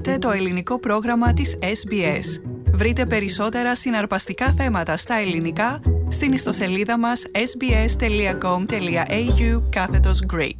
Ακούτε το ελληνικό πρόγραμμα της SBS. Βρείτε περισσότερα συναρπαστικά θέματα στα ελληνικά στην ιστοσελίδα μας sbs.com.au κάθετος Greek.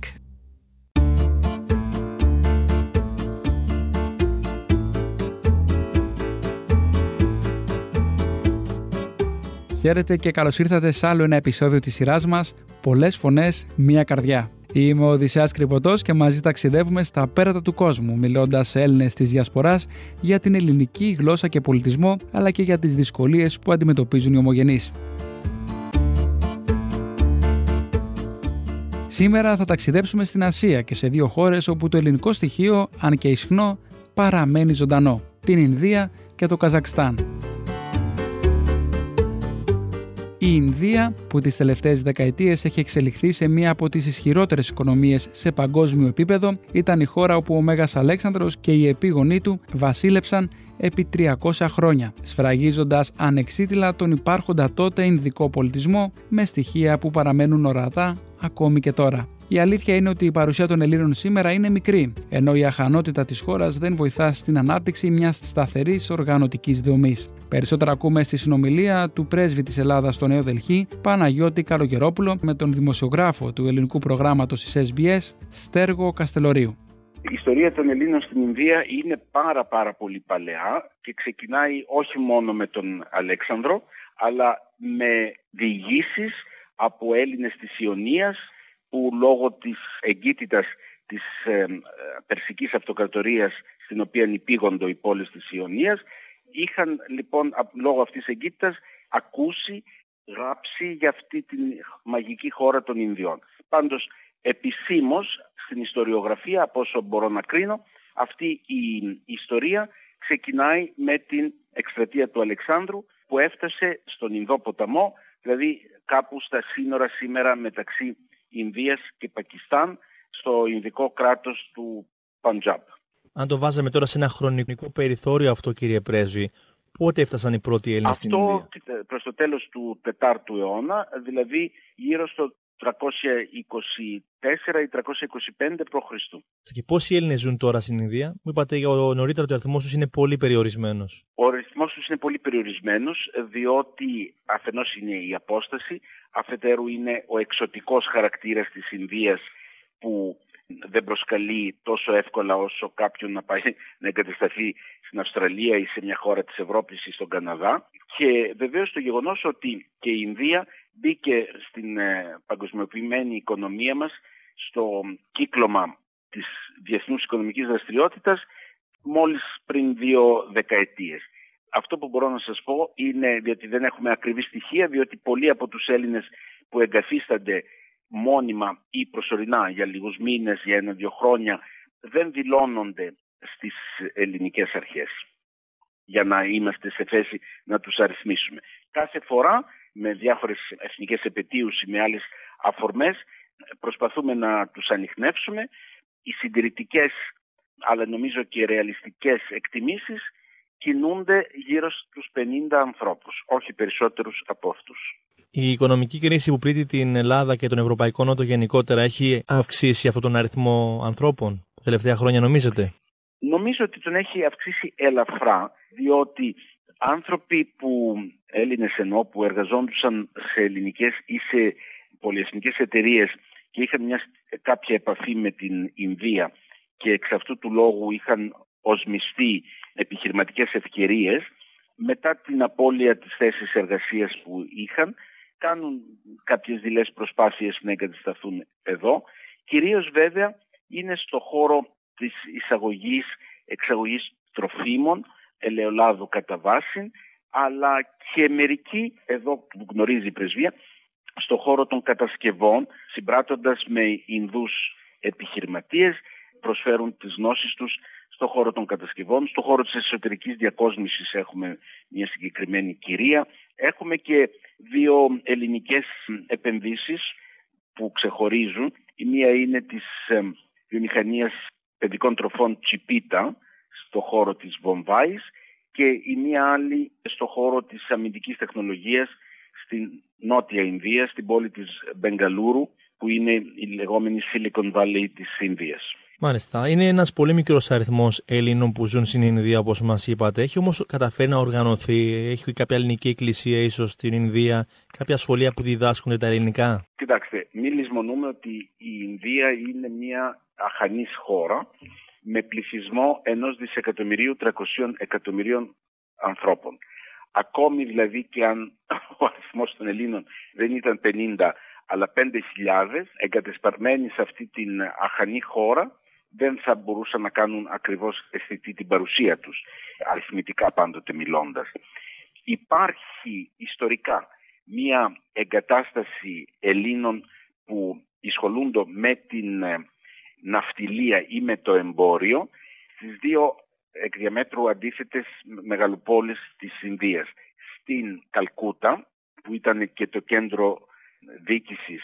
Χαίρετε και καλώς ήρθατε σε άλλο ένα επεισόδιο της σειράς μας «Πολλές φωνές, μία καρδιά». Είμαι ο Οδυσσέας Κρυπωτός και μαζί ταξιδεύουμε στα πέρατα του κόσμου, μιλώντας σε Έλληνες της Διασποράς για την ελληνική γλώσσα και πολιτισμό, αλλά και για τις δυσκολίες που αντιμετωπίζουν οι ομογενείς. Σήμερα θα ταξιδέψουμε στην Ασία και σε δύο χώρες όπου το ελληνικό στοιχείο, αν και ισχνό, παραμένει ζωντανό, την Ινδία και το Καζακστάν. Η Ινδία, που τις τελευταίες δεκαετίες έχει εξελιχθεί σε μία από τις ισχυρότερες οικονομίες σε παγκόσμιο επίπεδο, ήταν η χώρα όπου ο Μέγας Αλέξανδρος και οι επίγονοί του βασίλεψαν επί 300 χρόνια, σφραγίζοντας ανεξίτηλα τον υπάρχοντα τότε Ινδικό πολιτισμό με στοιχεία που παραμένουν ορατά ακόμη και τώρα. Η αλήθεια είναι ότι η παρουσία των Ελλήνων σήμερα είναι μικρή, ενώ η αχανότητα της χώρας δεν βοηθά στην ανάπτυξη μιας σταθερής οργανωτικής δομής. Περισσότερα ακούμε στη συνομιλία του πρέσβη της Ελλάδας στο Νέο Δελχή, Παναγιώτη Καλογερόπουλο, με τον δημοσιογράφο του ελληνικού προγράμματος της SBS, Στέργο Καστελορίου. Η ιστορία των Ελλήνων στην Ινδία είναι πάρα πάρα πολύ παλαιά και ξεκινάει όχι μόνο με τον Αλέξανδρο, αλλά με διηγήσεις από Έλληνες της Ιωνίας που λόγω της εγκύτητας της ε, Περσικής Αυτοκρατορίας στην οποία υπήγοντο οι πόλεις της Ιωνίας είχαν λοιπόν λόγω αυτής της εγκύτητας ακούσει, γράψει για αυτή τη μαγική χώρα των Ινδιών. Πάντως επισήμως στην ιστοριογραφία από όσο μπορώ να κρίνω αυτή η ιστορία ξεκινάει με την εκστρατεία του Αλεξάνδρου που έφτασε στον Ινδό ποταμό δηλαδή κάπου στα σύνορα σήμερα μεταξύ Ινδίας και Πακιστάν στο Ινδικό κράτος του Παντζάμπ. Αν το βάζαμε τώρα σε ένα χρονικό περιθώριο αυτό κύριε Πρέσβη, πότε έφτασαν οι πρώτοι Έλληνες στην Ινδία; Αυτό προς το τέλος του 4ου αιώνα, δηλαδή γύρω στο 324 ή 325 π.Χ. Και πόσοι Έλληνες ζουν τώρα στην Ινδία, μου είπατε νωρίτερα ότι ο αριθμός τους είναι πολύ περιορισμένος. Ο αριθμός τους είναι πολύ περιορισμένος, διότι αφενός είναι η απόσταση, αφετέρου είναι ο εξωτικός χαρακτήρας της Ινδίας που δεν προσκαλεί τόσο εύκολα όσο κάποιον να πάει να εγκατασταθεί στην Αυστραλία ή σε μια χώρα της Ευρώπης ή στον Καναδά. Και βεβαίως το γεγονός ότι και η Ινδία μπήκε στην ε, παγκοσμιοποιημένη οικονομία μας στο κύκλωμα της διεθνούς οικονομικής δραστηριότητας μόλις πριν δύο δεκαετίες. Αυτό που μπορώ να σας πω είναι διότι δεν έχουμε ακριβή στοιχεία, διότι πολλοί από τους Έλληνες που εγκαθίστανται μόνιμα ή προσωρινά για λίγους μήνες, για ένα-δύο χρόνια, δεν δηλώνονται στις ελληνικές αρχές για να είμαστε σε θέση να τους αριθμίσουμε. Κάθε φορά με διάφορες εθνικές επαιτίους ή με άλλες αφορμές προσπαθούμε να τους ανοιχνεύσουμε. Οι συντηρητικές αλλά νομίζω και ρεαλιστικές εκτιμήσεις κινούνται γύρω στους 50 ανθρώπους, όχι περισσότερους από αυτούς. Η οικονομική κρίση που πλήττει την Ελλάδα και τον Ευρωπαϊκό Νότο γενικότερα έχει αυξήσει αυτόν τον αριθμό ανθρώπων τα τελευταία χρόνια νομίζετε; Νομίζω ότι τον έχει αυξήσει ελαφρά, διότι άνθρωποι που, Έλληνες ενώ, που εργαζόντουσαν σε ελληνικές ή σε πολυεθνικές εταιρείες και είχαν μια, κάποια επαφή με την Ινδία και εξ αυτού του λόγου είχαν ως μισθή επιχειρηματικές ευκαιρίες, μετά την απώλεια της θέσης εργασίας που είχαν, κάνουν κάποιες δειλές προσπάθειες να εγκατασταθούν εδώ. Κυρίως βέβαια είναι στο χώρο της εισαγωγής, εξαγωγής τροφίμων, ελαιολάδου κατά βάση, αλλά και μερικοί, εδώ που γνωρίζει η πρεσβεία, στο χώρο των κατασκευών, συμπράττοντας με Ινδούς επιχειρηματίες, προσφέρουν τις γνώσεις τους στο χώρο των κατασκευών. Στο χώρο της εσωτερικής διακόσμησης έχουμε μια συγκεκριμένη κυρία. Έχουμε και δύο ελληνικές επενδύσεις που ξεχωρίζουν. Η μία είναι της βιομηχανίας παιδικών τροφών Τσιπίτα στο χώρο της Βομβάης και η μία άλλη στο χώρο της αμυντικής τεχνολογίας στην Νότια Ινδία, στην πόλη της Μπεγκαλούρου που είναι η λεγόμενη Silicon Valley της Ινδίας. Μάλιστα. Είναι ένας πολύ μικρός αριθμός Ελλήνων που ζουν στην Ινδία, όπως μας είπατε. Έχει όμως καταφέρει να οργανωθεί, έχει κάποια ελληνική εκκλησία ίσως στην Ινδία, κάποια σχολεία που διδάσκονται τα ελληνικά; Κοιτάξτε, μην λησμονούμε ότι η Ινδία είναι μια αχανής χώρα με πληθυσμό ενός δισεκατομμυρίου 300 εκατομμυρίων ανθρώπων. Ακόμη δηλαδή και αν ο αριθμός των Ελλήνων δεν ήταν 50 αλλά 5.000 εγκατεσπαρμένοι σε αυτή την αχανή χώρα δεν θα μπορούσαν να κάνουν ακριβώς αισθητή την παρουσία τους, αριθμητικά πάντοτε μιλώντας. Υπάρχει ιστορικά μία εγκατάσταση Ελλήνων που εισχολούνται με την ε, ναυτιλία ή με το εμπόριο στις δύο εκ διαμέτρου αντίθετες μεγαλοπόλεις της Ινδίας. Στην Καλκούτα, που ήταν και το κέντρο διοίκησης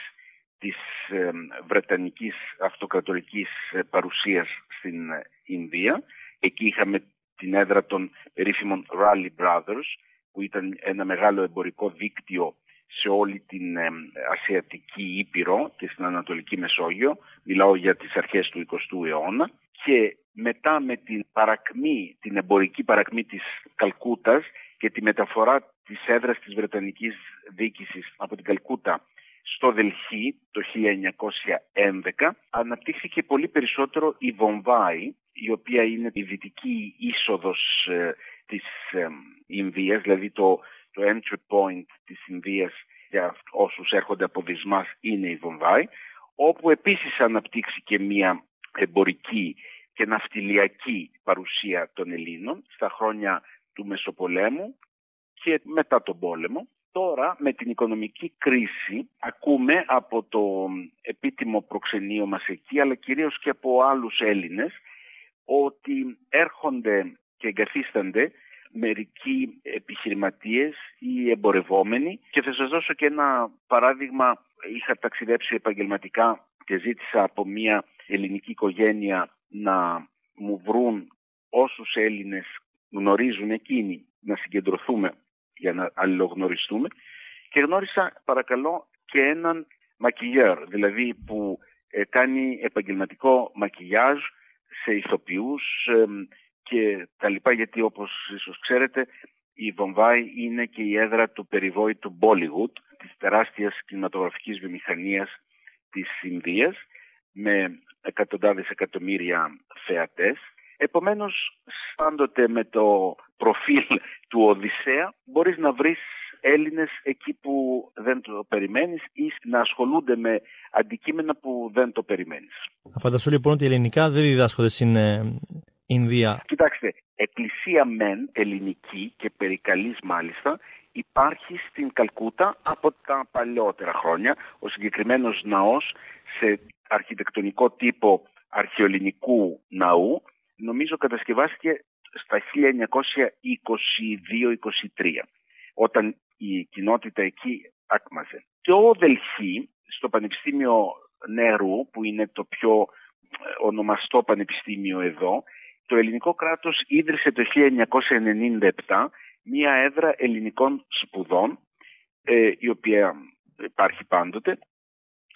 της ε, Βρετανικής Αυτοκρατορικής ε, παρουσίας στην ε, Ινδία. Εκεί είχαμε την έδρα των περίφημων Rally Brothers, που ήταν ένα μεγάλο εμπορικό δίκτυο σε όλη την Ασιατική Ήπειρο και στην Ανατολική Μεσόγειο. Μιλάω για τις αρχές του 20ου αιώνα. Και μετά με την παρακμή, την εμπορική παρακμή της Καλκούτας και τη μεταφορά της έδρας της Βρετανικής Διοίκησης από την Καλκούτα στο Δελχή το 1911 αναπτύχθηκε πολύ περισσότερο η Βομβάη η οποία είναι η δυτική είσοδος ε, της ε, Ινδίας, δηλαδή το, το entry point της Ινδίας για όσους έρχονται από δυσμάς είναι η Βομβάη, όπου επίσης αναπτύχθηκε μια εμπορική και ναυτιλιακή παρουσία των Ελλήνων στα χρόνια του Μεσοπολέμου και μετά τον πόλεμο. Τώρα με την οικονομική κρίση ακούμε από το επίτιμο προξενείο μας εκεί αλλά κυρίως και από άλλους Έλληνες ότι έρχονται και εγκαθίστανται μερικοί επιχειρηματίες ή εμπορευόμενοι. Και θα σας δώσω και ένα παράδειγμα. Είχα ταξιδέψει επαγγελματικά και ζήτησα από μια ελληνική οικογένεια να μου βρουν όσους Έλληνες γνωρίζουν εκείνοι να συγκεντρωθούμε για να αλληλογνωριστούμε και γνώρισα παρακαλώ και έναν μακιγιέρ, δηλαδή που ε, κάνει επαγγελματικό μακιγιάζ σε ηθοποιούς και τα λοιπά γιατί όπως ίσως ξέρετε η Βομβάη είναι και η έδρα του περιβόητου Bollywood της τεράστιας κινηματογραφικής βιομηχανίας της Ινδίας με εκατοντάδες εκατομμύρια θεατές. Επομένως, πάντοτε με το προφίλ του Οδυσσέα μπορείς να βρεις Έλληνες εκεί που δεν το περιμένεις ή να ασχολούνται με αντικείμενα που δεν το περιμένεις. Φανταστώ λοιπόν ότι ελληνικά δεν διδάσκονται στην ε, Ινδία. Κοιτάξτε, εκκλησία μεν ελληνική και περικαλής μάλιστα υπάρχει στην Καλκούτα από τα παλιότερα χρόνια. Ο συγκεκριμένος ναός σε αρχιτεκτονικό τύπο αρχαιοελληνικού ναού νομίζω κατασκευάστηκε στα 1922-23 όταν η κοινότητα εκεί άκμαζε. Και ο Δελχή στο Πανεπιστήμιο Νερού που είναι το πιο ε, ονομαστό πανεπιστήμιο εδώ το ελληνικό κράτος ίδρυσε το 1997 μία έδρα ελληνικών σπουδών ε, η οποία υπάρχει πάντοτε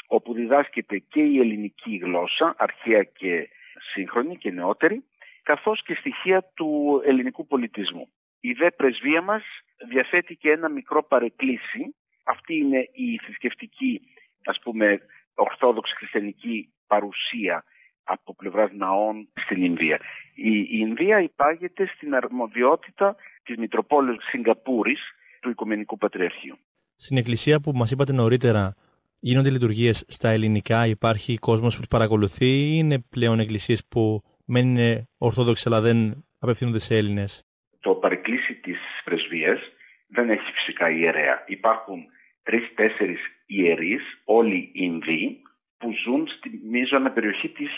όπου διδάσκεται και η ελληνική γλώσσα, αρχαία και σύγχρονη και νεότερη, καθώς και στοιχεία του ελληνικού πολιτισμού. Η δε πρεσβεία μας διαθέτει και ένα μικρό παρεκκλήσι. Αυτή είναι η θρησκευτική, ας πούμε, ορθόδοξη χριστιανική παρουσία από πλευράς ναών στην Ινδία. Η, Ινδία υπάγεται στην αρμοδιότητα της Μητροπόλεως Σιγκαπούρης του Οικουμενικού Πατριαρχείου. Στην εκκλησία που μας είπατε νωρίτερα γίνονται λειτουργίες στα ελληνικά, υπάρχει κόσμος που παρακολουθεί ή είναι πλέον εκκλησίες που μένουν ορθόδοξες αλλά δεν απευθύνονται σε Έλληνες. Το παρεκκλήσι της πρεσβείας δεν έχει φυσικά ιερέα. Υπάρχουν τρεις-τέσσερις ιερείς, όλοι Ινδοί, που ζουν στη μείζωνα περιοχή της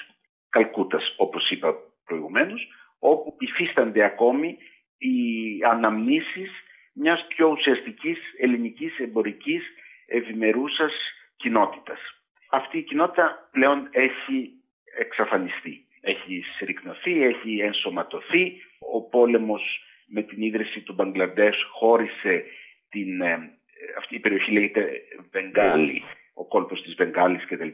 Καλκούτας, όπως είπα προηγουμένως, όπου υφίστανται ακόμη οι αναμνήσεις μιας πιο ουσιαστικής ελληνικής εμπορικής ευημερούσας κοινότητας. Αυτή η κοινότητα πλέον έχει εξαφανιστεί. Έχει συρρυκνωθεί, έχει ενσωματωθεί. Ο πόλεμος με την ίδρυση του Μπαγκλαντές χώρισε την, ε, αυτή η περιοχή λέγεται Βενγκάλη, ο κόλπος της Βενγκάλης κτλ.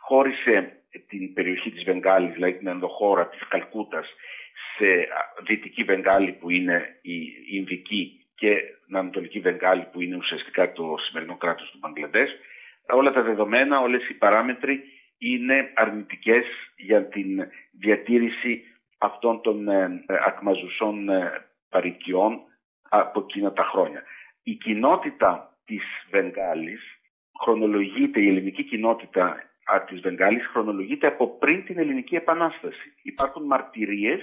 χώρισε την περιοχή της Βενγάλης, δηλαδή την ενδοχώρα της Καλκούτας, σε δυτική Βενγάλη που είναι η Ινδική και την Ανατολική Βενγάλη που είναι ουσιαστικά το σημερινό κράτος του Μπαγκλαντές. Όλα τα δεδομένα, όλες οι παράμετροι είναι αρνητικές για την διατήρηση αυτών των ε, ακμαζουσών ε, παρικιών από εκείνα τα χρόνια. Η κοινότητα της Βενγάλης χρονολογείται, η ελληνική κοινότητα της Βενγάλης χρονολογείται από πριν την ελληνική επανάσταση. Υπάρχουν μαρτυρίες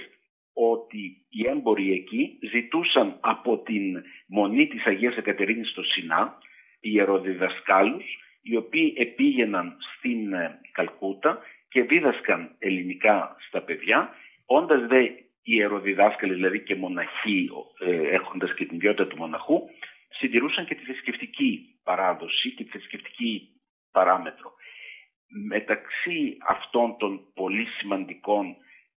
ότι οι έμποροι εκεί ζητούσαν από την μονή της Αγίας Εκατερίνης στο Σινά, οι ιεροδιδασκάλους, οι οποίοι επήγαιναν στην ε, Καλκούτα και δίδασκαν ελληνικά στα παιδιά, όντας δε οι ιεροδιδάσκαλοι, δηλαδή και μοναχοί, ε, έχοντας και την ποιότητα του μοναχού, συντηρούσαν και τη θρησκευτική παράδοση και τη θρησκευτική παράμετρο. Μεταξύ αυτών των πολύ σημαντικών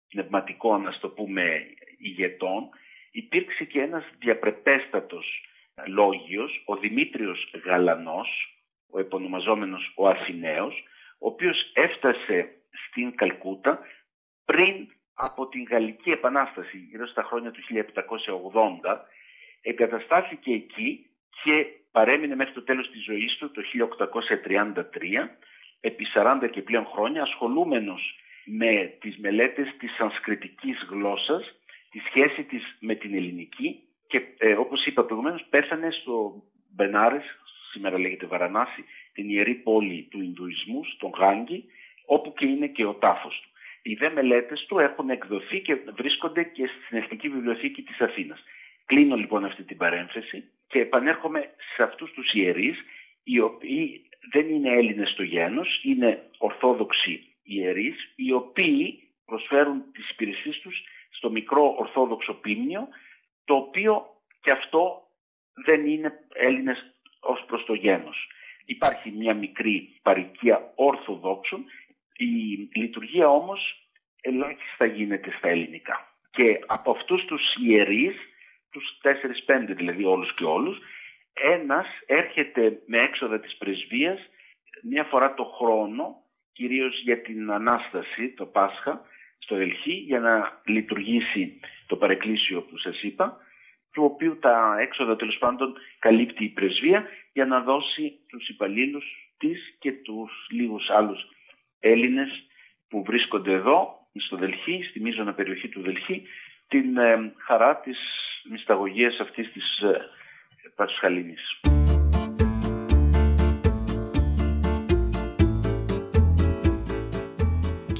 πνευματικών, ας το πούμε, ηγετών, υπήρξε και ένας διαπρεπέστατος λόγιος, ο Δημήτριος Γαλανός, ο επωνομαζόμενος ο Αθηναίος, ο οποίος έφτασε στην Καλκούτα πριν από την Γαλλική Επανάσταση, γύρω στα χρόνια του 1780, εγκαταστάθηκε εκεί και παρέμεινε μέχρι το τέλος της ζωής του το 1833, επί 40 και πλέον χρόνια, ασχολούμενος με τις μελέτες της σανσκριτικής γλώσσας, τη σχέση της με την ελληνική και ε, όπως είπα προηγουμένως πέθανε στο Μπενάρες, σήμερα λέγεται Βαρανάση, την ιερή πόλη του Ινδουισμού, στον Γάγκη, όπου και είναι και ο τάφος του. Οι δε μελέτες του έχουν εκδοθεί και βρίσκονται και στην Εθνική Βιβλιοθήκη της Αθήνας. Κλείνω λοιπόν αυτή την παρένθεση και επανέρχομαι σε αυτούς τους ιερείς, οι οποίοι δεν είναι Έλληνες στο γένος, είναι Ορθόδοξοι ιερείς οι οποίοι προσφέρουν τις υπηρεσίες τους στο μικρό Ορθόδοξο Πίμνιο το οποίο και αυτό δεν είναι Έλληνες ως προς το γένος. Υπάρχει μια μικρή παροικία Ορθοδόξων, η λειτουργία όμως ελάχιστα γίνεται στα ελληνικά. Και από αυτούς τους ιερείς, τους 4-5 δηλαδή όλους και όλους, ένας έρχεται με έξοδα της πρεσβείας μια φορά το χρόνο κυρίως για την Ανάσταση, το Πάσχα, στο Δελχή, για να λειτουργήσει το παρεκκλήσιο που σας είπα, του οποίου τα έξοδα τέλος πάντων καλύπτει η πρεσβεία για να δώσει τους υπαλλήλους της και τους λίγους άλλους Έλληνες που βρίσκονται εδώ, στο Δελχή, στη μείζωνα περιοχή του Δελχή, την ε, χαρά της μυσταγωγίας αυτής της ε, Πασχαλίνης.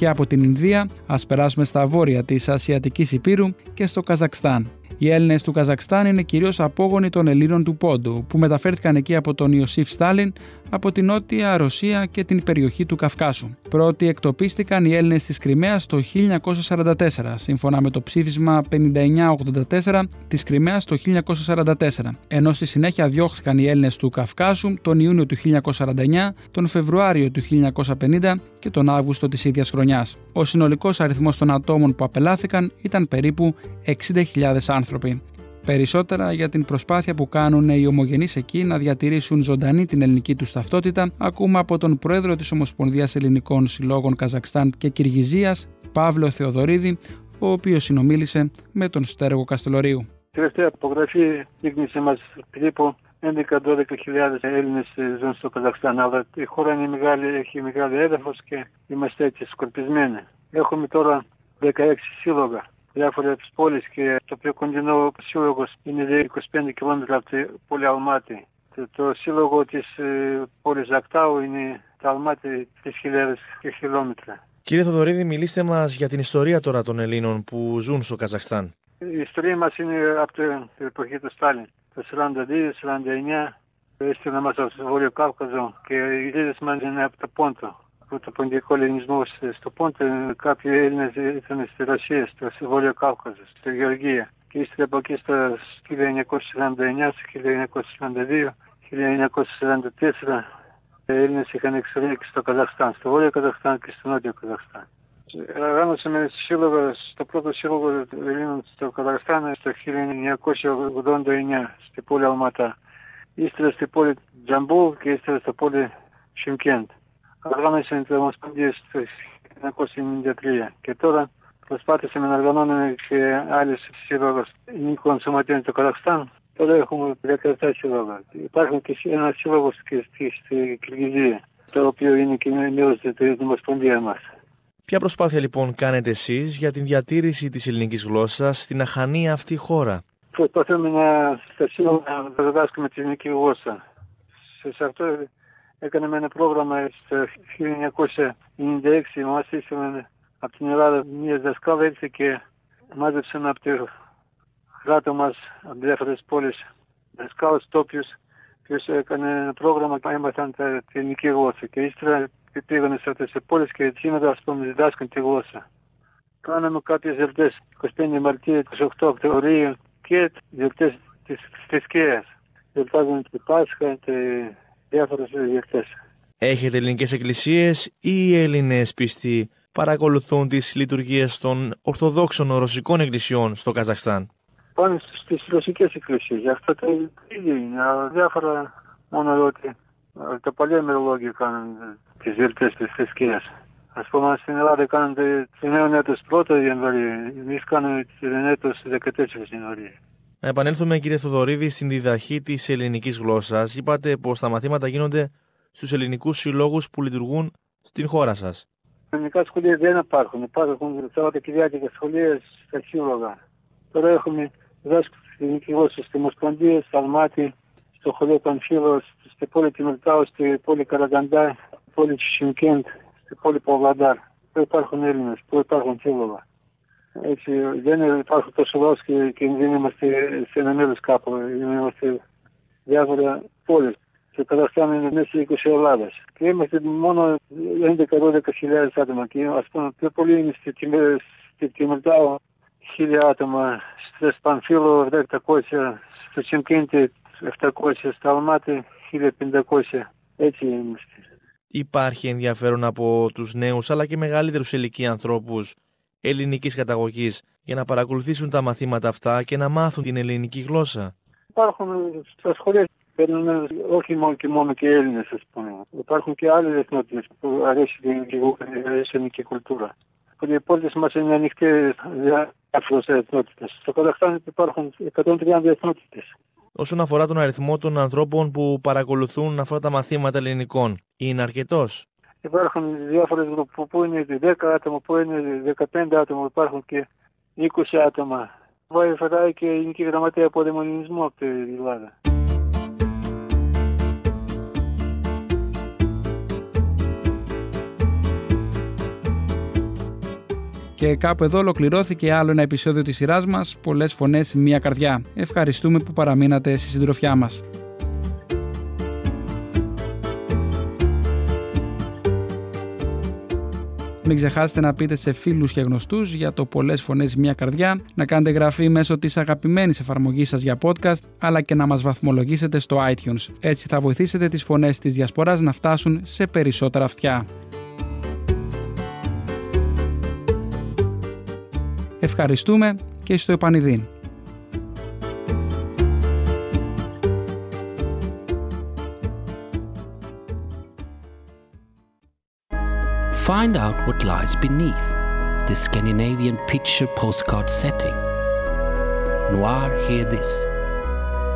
και από την Ινδία, ας περάσουμε στα βόρεια της Ασιατικής Υπήρου και στο Καζακστάν. Οι Έλληνες του Καζακστάν είναι κυρίως απόγονοι των Ελλήνων του Πόντου, που μεταφέρθηκαν εκεί από τον Ιωσήφ Στάλιν από την Νότια Ρωσία και την περιοχή του Καυκάσου. Πρώτοι εκτοπίστηκαν οι Έλληνες της Κρυμαίας το 1944, σύμφωνα με το ψήφισμα 5984 της Κρυμαίας το 1944, ενώ στη συνέχεια διώχθηκαν οι Έλληνες του Καυκάσου τον Ιούνιο του 1949, τον Φεβρουάριο του 1950 και τον Αύγουστο της ίδιας χρονιάς. Ο συνολικός αριθμός των ατόμων που απελάθηκαν ήταν περίπου 60.000 άνθρωποι. Περισσότερα για την προσπάθεια που κάνουν οι ομογενείς εκεί να διατηρήσουν ζωντανή την ελληνική τους ταυτότητα, ακούμε από τον πρόεδρο της Ομοσπονδίας Ελληνικών Συλλόγων Καζακστάν και Κυργιζία, Παύλο Θεοδωρίδη, ο οποίος συνομίλησε με τον Στέργο Καστελορίου. Τελευταία απογραφή δείγνησε μας περίπου 11-12 Έλληνες ζουν στο Καζακστάν, αλλά η χώρα είναι μεγάλη, έχει μεγάλη έδαφος και είμαστε έτσι σκορπισμένοι. Έχουμε τώρα 16 σύλλογα διάφορες πόλεις και το πιο κοντινό σύλλογος είναι 25 κιλόμετρα από την πόλη Αλμάτη. Το σύλλογο της ε, πόλης Ζακτάου είναι τα Αλμάτη 3.000 χιλιόμετρα. Κύριε Θοδωρίδη, μιλήστε μας για την ιστορία τώρα των Ελλήνων που ζουν στο Καζακστάν. Η ιστορία μας είναι από την εποχή του Στάλιν. Το 42-49 έστειλε μας από το Βόρειο Κάυκαζο και οι λίδες μας είναι από το Πόντο какой-то пандиколе, не знал, что понты, как я эльность России, что воля Кавказа, что Георгия. Кейстре Бакиста Килиане Косиланда Иняс, Килиане Косиланда Вию, Килиане Косиланда Тесра, Эльнес и Ханексарик, что Казахстан, что воля Казахстан, Кистонодия Казахстан. Рано сме силова, што прото силова Елината Казахстана, што Хилиане Някоша Годонда Иня, Степоле Алмата. Истре Степоле Джамбул, Кейстре Степоле Шимкент. οργάνωση μας παντής στις 1993 και τώρα προσπάθησε να οργανώνουμε και άλλες συλλόγες νίκων σωματείων του Καζακστάν τώρα έχουμε 17 συλλόγα. Υπάρχουν και ένας σύλλογος και στη Κυργυζία το οποίο είναι και μέρος της Δημοσπονδίας μας. Ποια προσπάθεια λοιπόν κάνετε εσείς για την διατήρηση της ελληνικής γλώσσας στην αχανή αυτή χώρα; Προσπαθούμε να, στα να διδάσκουμε την ελληνική γλώσσα. Σε αυτό έκαναμε ένα πρόγραμμα στο 1996, μας ήσαμε από την Ελλάδα μια δασκάλα έτσι και μάζεψαν από το κράτο μας, από διάφορες πόλεις, δασκάλους τόπιους, ποιος έκανε ένα πρόγραμμα και έμαθαν τα ελληνική γλώσσα. Και ύστερα πήγανε σε αυτές τις πόλεις και σήμερα ας πούμε διδάσκουν τη γλώσσα. Κάναμε κάποιες γιορτές 25 Μαρτίου, 28 Οκτωβρίου και γιορτές της θρησκείας. Γιορτάζουμε την Πάσχα και διάφορες γιορτές. Έχετε ελληνικές εκκλησίες ή οι Έλληνες πιστοί παρακολουθούν τις λειτουργίες των Ορθοδόξων Ρωσικών Εκκλησιών στο Καζαχστάν. Πάνε στις Ρωσικές Εκκλησίες. Γι' αυτό το ίδιο είναι. Διάφορα μόνο ότι τα παλιά ημερολόγια κάνουν τις γιορτές της θρησκείας. Ας πούμε στην Ελλάδα κάνουν το νέο έτος 1 Ιανουαρίου, εμείς κάνουμε το νέο έτος 14 Ιανουαρίου. Να επανέλθουμε κύριε Θοδωρίδη στην διδαχή της ελληνικής γλώσσας. Είπατε πως τα μαθήματα γίνονται στους ελληνικούς συλλόγους που λειτουργούν στην χώρα σας. Ελληνικά σχολεία δεν υπάρχουν. Υπάρχουν Σαββατοκυριακά σχολεία στα σύλλογα. Τώρα έχουμε δάσκαλους στην ελληνικής γλώσσας στη Μοσπονδία, στο Αλμάτι, στο χωριό Πανφύλο, στη πόλη Τιμελτάου, στη πόλη Καραγκαντά, στη πόλη Τσιμκέντ, στη πόλη Παυλαντάρ. Που υπάρχουν Έλληνες, που υπάρχουν σύλλογα έτσι, δεν υπάρχουν τόσο λάθος και, και δεν είμαστε σε ένα μέρος κάπου, είμαστε διάφορα πόλεις. Το Καζακστάν είναι μέσα στην 20 Ελλάδα. Και είμαστε μόνο 11-12 χιλιάδες άτομα. Και ας πούμε πιο πολύ είναι στη Τιμελτάου χίλια άτομα, στο Σπανφίλο 700, στο Τσιμκίντι 700, στα Αλμάτι 1500. Έτσι είμαστε. Υπάρχει ενδιαφέρον από τους νέους αλλά και μεγαλύτερους ηλικία ανθρώπους ελληνικής καταγωγής για να παρακολουθήσουν τα μαθήματα αυτά και να μάθουν την ελληνική γλώσσα. Υπάρχουν στα σχολεία παίρνουν όχι μόνο και μόνο και Έλληνες ας πούμε. Υπάρχουν και άλλες εθνότητες που αρέσει η ελληνική κουλτούρα. Οι πόλεις μας είναι ανοιχτές για διάφορες εθνότητες. Στο Καζαχστάν υπάρχουν 130 εθνότητες. Όσον αφορά τον αριθμό των ανθρώπων που παρακολουθούν αυτά τα μαθήματα ελληνικών, είναι αρκετός; Υπάρχουν διάφορες γκρουπ που είναι 10 άτομα, που είναι 15 άτομα, υπάρχουν και 20 άτομα. Βοηθάει και η Ελληνική Γραμματεία Αποδαιμονισμού από την Ελλάδα. Και κάπου εδώ ολοκληρώθηκε άλλο ένα επεισόδιο της σειράς μας «Πολλές φωνές, μία καρδιά». Ευχαριστούμε που παραμείνατε στη συντροφιά μας. Μην ξεχάσετε να πείτε σε φίλους και γνωστούς για το πολλές φωνές μία καρδιά, να κάνετε γραφή μέσω της αγαπημένης εφαρμογής σας για podcast, αλλά και να μας βαθμολογήσετε στο iTunes. Έτσι θα βοηθήσετε τις φωνές της διασποράς να φτάσουν σε περισσότερα αυτιά. Ευχαριστούμε και στο επανειδήν. Find out what lies beneath the Scandinavian picture postcard setting. Noir Hear This,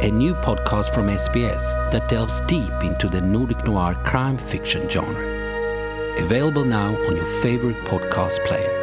a new podcast from SBS that delves deep into the Nordic noir crime fiction genre. Available now on your favorite podcast player.